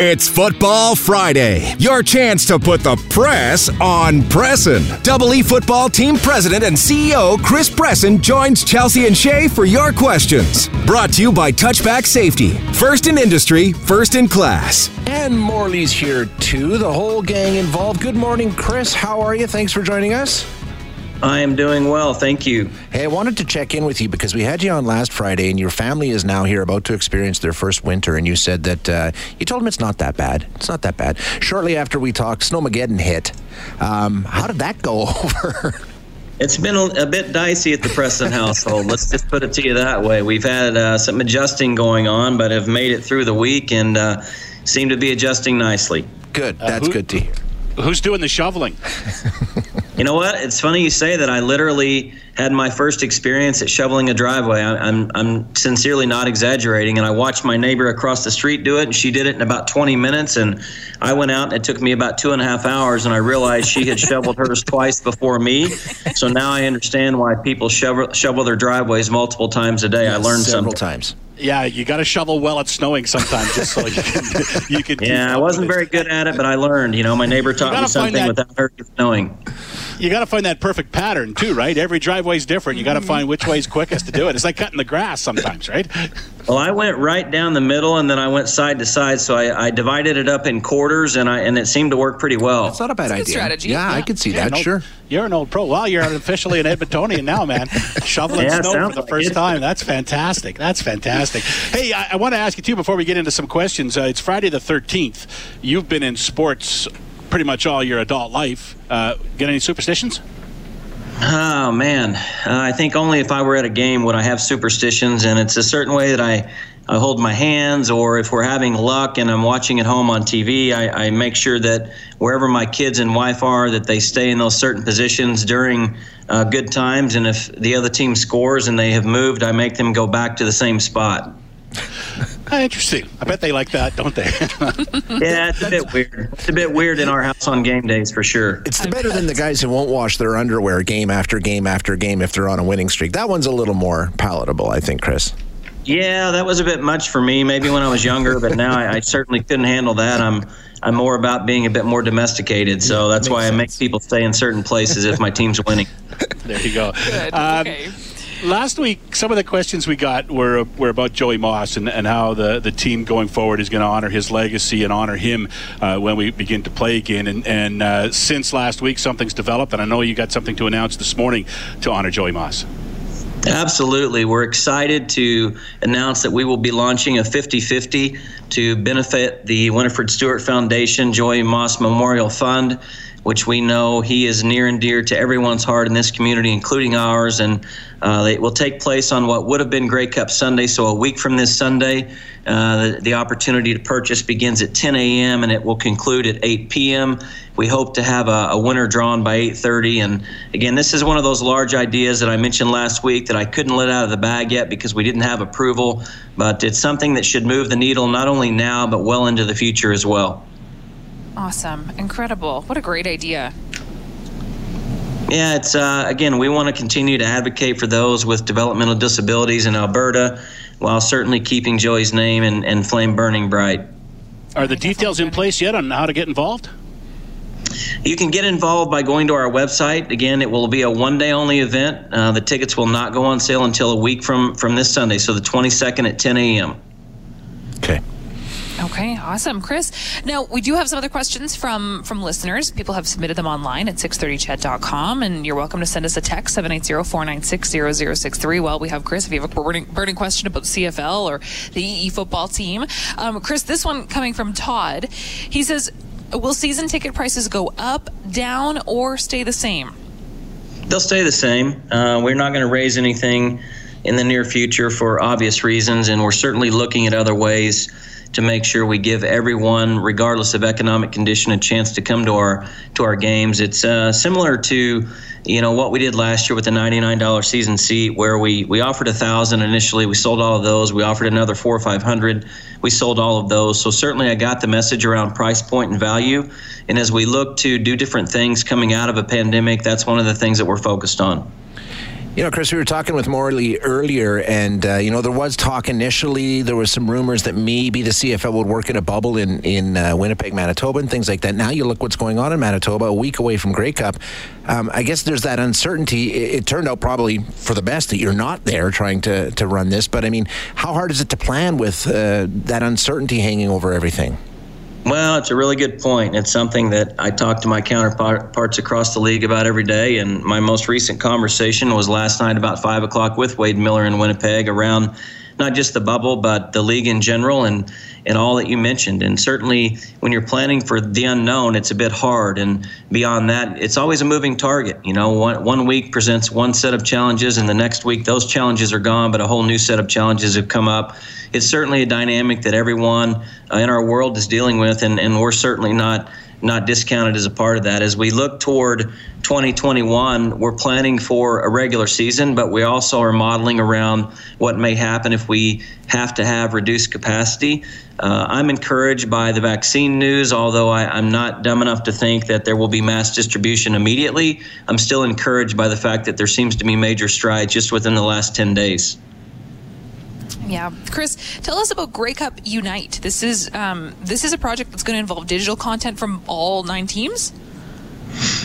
It's Football Friday. Your chance to put the press on Presson. Double E Football Team President and CEO Chris Presson joins Chelsea and Shay for your questions. Brought to you by Touchback Safety. First in industry, first in class. And Morley's here too, the whole gang involved. Good morning, Chris. How are you? Thanks for joining us. I am doing well, thank you. Hey, I wanted to check in with you because we had you on last Friday, and your family is now here about to experience their first winter, and you said that uh, you told them it's not that bad. It's not that bad. Shortly after we talked, Snowmageddon hit. Um, how did that go over? It's been a, a, bit dicey at the Presson household. Let's just put it to you that way. We've had uh, some adjusting going on, but have made it through the week and uh, seem to be adjusting nicely. Good. That's uh, who, good to hear. Who's doing the shoveling? You know what? It's funny you say that. I literally had my first experience at shoveling a driveway. I, am I'm sincerely not exaggerating. And I watched my neighbor across the street do it, and she did it in about 20 minutes. And I went out, and it took me about two and a half hours. And I realized she had shoveled hers twice before me. So now I understand why people shovel, shovel their driveways multiple times a day. Yes, I learned several something. times. Yeah, you got to shovel well it's snowing sometimes, just so you can. You can yeah, I wasn't very good at it, but I learned. You know, my neighbor taught me something without her knowing you got to find that perfect pattern too, right? Every driveway is different. You got to mm-hmm. find which way is quickest to do it. It's like cutting the grass sometimes, right? Well, I went right down the middle, and then I went side to side. So I, I divided it up in quarters, and I and it seemed to work pretty well. That's not a bad That's idea. strategy. Yeah, yeah, I could see yeah, that. sure. You're an old pro. Well, you're officially an Edmontonian now, man. Shoveling yeah, snow for the first like time. That's fantastic. That's fantastic. Hey, I, I, want to ask you too before we get into some questions. Uh, it's Friday the 13th. You've been in sports pretty much all your adult life. Uh, get any superstitions? Oh man, uh, I think only if I were at a game would I have superstitions, and it's a certain way that I, I hold my hands, or if we're having luck and I'm watching at home on TV, I, I make sure that wherever my kids and wife are, that they stay in those certain positions during uh, good times, and if the other team scores and they have moved, I make them go back to the same spot. Ah, interesting. I bet they like that, don't they? yeah, it's a bit weird. It's a bit weird in our house on game days for sure. It's better than the guys who won't wash their underwear game after game after game if they're on a winning streak. That one's a little more palatable, I think, Chris. Yeah, that was a bit much for me. Maybe when I was younger, but now I, I certainly couldn't handle that. I'm I'm more about being a bit more domesticated, so that's why sense. I make people stay in certain places if my team's winning. There you go. Good. Um, okay last week, some of the questions we got were were about Joey Moss and, and how the, the team going forward is going to honor his legacy and honor him uh, when we begin to play again. And, and uh, since last week, something's developed, and I know you got something to announce this morning to honor Joey Moss. Absolutely. We're excited to announce that we will be launching a 50 50 to benefit the Winnifred Stewart Foundation Joey Moss Memorial Fund which we know he is near and dear to everyone's heart in this community, including ours. And uh, it will take place on what would have been Grey Cup Sunday. So a week from this Sunday, uh, the, the, opportunity to purchase begins at 10 a.m. and it will conclude at 8 p.m. We hope to have a, a winner drawn by 8:30. And again, this is one of those large ideas that I mentioned last week that I couldn't let out of the bag yet because we didn't have approval. But it's something that should move the needle not only now but well into the future as well. Awesome. Incredible. What a great idea. Yeah, it's uh, again, we want to continue to advocate for those with developmental disabilities in Alberta while certainly keeping Joey's name and, and flame burning bright. Are the details in place yet on how to get involved? You can get involved by going to our website. Again, it will be a one day only event. Uh, the tickets will not go on sale until a week from, from this Sunday, so the 22nd at 10 a.m. Okay. Awesome, Chris. Now we do have some other questions from from listeners. People have submitted them online at 630ched.com, and you're welcome to send us a text 780-496-0063. Well, we have Chris. If you have a burning, burning question about CFL or the EE football team, um, Chris, this one coming from Todd. He says, "Will season ticket prices go up, down, or stay the same?" They'll stay the same. Uh, we're not going to raise anything in the near future for obvious reasons, and we're certainly looking at other ways to make sure we give everyone, regardless of economic condition, a chance to come to our to our games. It's uh, similar to you know what we did last year with the $99 season seat where we we offered a thousand initially. We sold all of those. We offered another four or five hundred. We sold all of those. So certainly i got the message around price point and value. And as we look to do different things coming out of a pandemic that's one of the things that we're focused on You know, Chris, we were talking with Morley earlier, and uh, you know there was talk initially. There was some rumors that maybe the CFL would work in a bubble in in uh, Winnipeg, Manitoba, and things like that. Now you look what's going on in Manitoba, a week away from Grey Cup. Um, I guess there's that uncertainty. It, it, turned out probably for the best that you're not there trying to to run this. But I mean, how hard is it to plan with uh, that uncertainty hanging over everything? Well, it's a really good point. It's something that I talk to my counterparts across the league about every day. And my most recent conversation was last night about five o'clock with Wade Miller in Winnipeg around not just the bubble, but the league in general and, and all that you mentioned. And certainly when you're planning for the unknown, it's a bit hard. And beyond that, it's always a moving target. You know, one, one week presents one set of challenges, and the next week those challenges are gone, but a whole new set of challenges have come up. It's certainly a dynamic that everyone uh, in our world is dealing with, and, and we're certainly not not discounted as a part of that. As we look toward 2021, we're planning for a regular season, but we also are modeling around what may happen if we have to have reduced capacity. Uh, I'm encouraged by the vaccine news, although I, am not dumb enough to think that there will be mass distribution immediately. I'm still encouraged by the fact that there seems to be major strides just within the last 10 days. Yeah, Chris, tell us about Grey Cup Unite. This is um, this is a project that's going to involve digital content from all nine teams.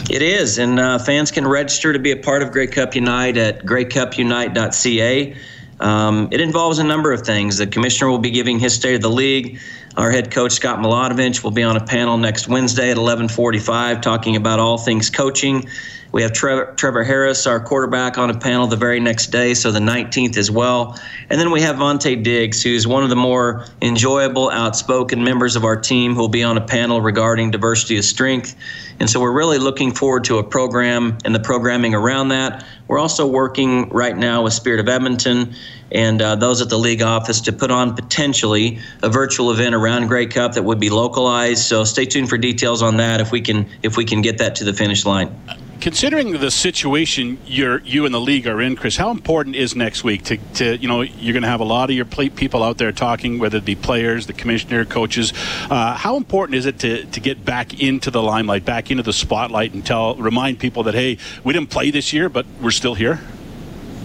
It is, and uh, fans can register to be a part of Grey Cup Unite at greycupunite.ca. Um, it involves a number of things. The commissioner will be giving his state of the league. Our head coach Scott Milanovich will be on a panel next Wednesday at 11:45 talking about all things coaching. We have Trevor, Trevor Harris, our quarterback, on a panel the very next day, so the 19th as well. And then we have Vontae Diggs, who's one of the more enjoyable, outspoken members of our team, who will be on a panel regarding diversity of strength. And so we're really looking forward to a program and the programming around that. We're also working right now with Spirit of Edmonton and uh, those at the league office to put on potentially a virtual event around Grey Cup that would be localized. So stay tuned for details on that if we can if we can get that to the finish line. Considering the situation you're, you and the league are in, Chris, how important is next week to, to you know, you're going to have a lot of your people out there talking, whether it be players, the commissioner, coaches. Uh, how important is it to, to get back into the limelight, back into the spotlight, and tell, remind people that hey, we didn't play this year, but we're still here?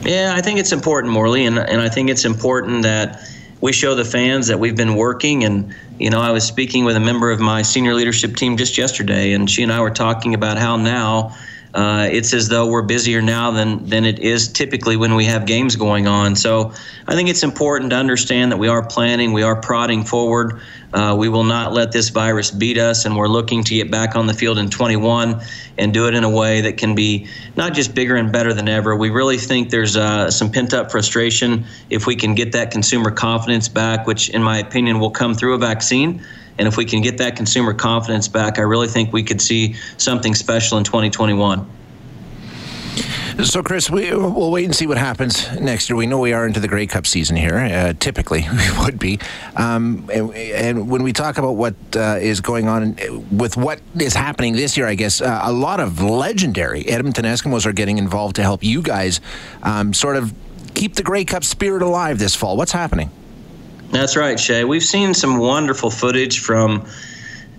Yeah, I think it's important, Morley, and and I think it's important that we show the fans that we've been working and you know i was speaking with a member of my senior leadership team just yesterday and she and i were talking about how now uh, it's as though we're busier now than than it is typically when we have games going on. So I think it's important to understand that we are planning, we are prodding forward. Uh, we will not let this virus beat us, and we're looking to get back on the field in 21 and do it in a way that can be not just bigger and better than ever. We really think there's uh, some pent up frustration if we can get that consumer confidence back, which, in my opinion, will come through a vaccine. And if we can get that consumer confidence back, I really think we could see something special in 2021. So, Chris, we, will wait and see what happens next year. We know we are into the Grey Cup season here. Uh, typically, we would be. Um, and, and, when we talk about what uh, is going on with what is happening this year, I guess uh, a lot of legendary Edmonton Eskimos are getting involved to help you guys um, sort of keep the Grey Cup spirit alive this fall. What's happening? That's right, Shay. We've seen some wonderful footage from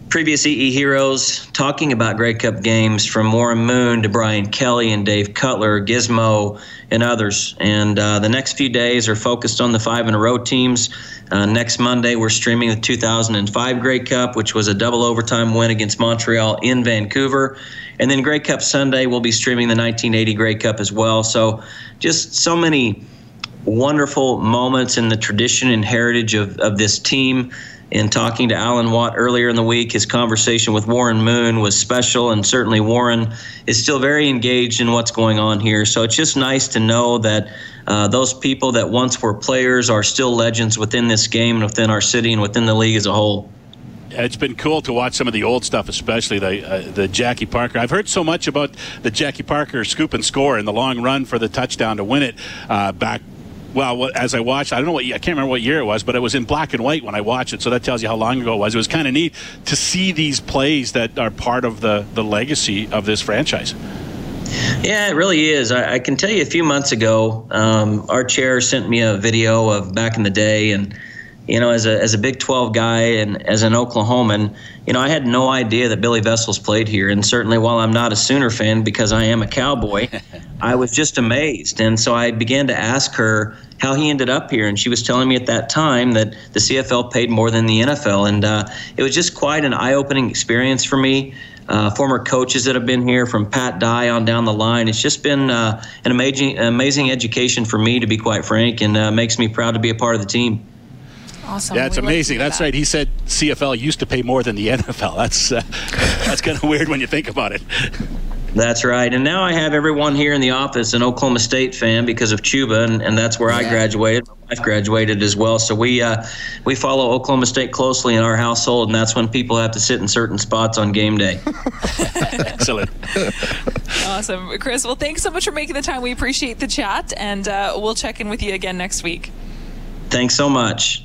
previous EE heroes talking about Grey Cup games from Warren Moon to Brian Kelly and Dave Cutler, Gizmo, and others. And uh, the next few days are focused on the five in a row teams. Uh, next Monday, we're streaming the 2005 Grey Cup, which was a double overtime win against Montreal in Vancouver. And then Grey Cup Sunday, we'll be streaming the 1980 Grey Cup as well. So just so many wonderful moments in the tradition and heritage of, of this team. In talking to Alan Watt earlier in the week, his conversation with Warren Moon was special, and certainly Warren is still very engaged in what's going on here. So it's just nice to know that uh, those people that once were players are still legends within this game and within our city and within the league as a whole it's been cool to watch some of the old stuff, especially the uh, the Jackie Parker. I've heard so much about the Jackie Parker scoop and score and the long run for the touchdown to win it uh, back well, as I watched, I don't know what I can't remember what year it was, but it was in black and white when I watched it. So that tells you how long ago it was. It was kind of neat to see these plays that are part of the the legacy of this franchise. Yeah, it really is. I, I can tell you a few months ago, um, our chair sent me a video of back in the day, and you know, as a as a Big 12 guy and as an Oklahoman, you know, I had no idea that Billy Vessels played here. And certainly, while I'm not a Sooner fan because I am a Cowboy, I was just amazed. And so I began to ask her how he ended up here, and she was telling me at that time that the CFL paid more than the NFL, and uh, it was just quite an eye-opening experience for me. Uh, former coaches that have been here, from Pat Dye on down the line. It's just been uh, an amazing, amazing education for me, to be quite frank, and uh, makes me proud to be a part of the team. Awesome. Yeah, it's we amazing. That's that. right. He said CFL used to pay more than the NFL. That's uh, that's kind of weird when you think about it. That's right. And now I have everyone here in the office an Oklahoma State fan because of Chuba, and, and that's where yeah. I graduated. My wife graduated as well. So we uh, we follow Oklahoma State closely in our household, and that's when people have to sit in certain spots on game day. Excellent. awesome. Chris, well, thanks so much for making the time. We appreciate the chat, and uh, we'll check in with you again next week. Thanks so much.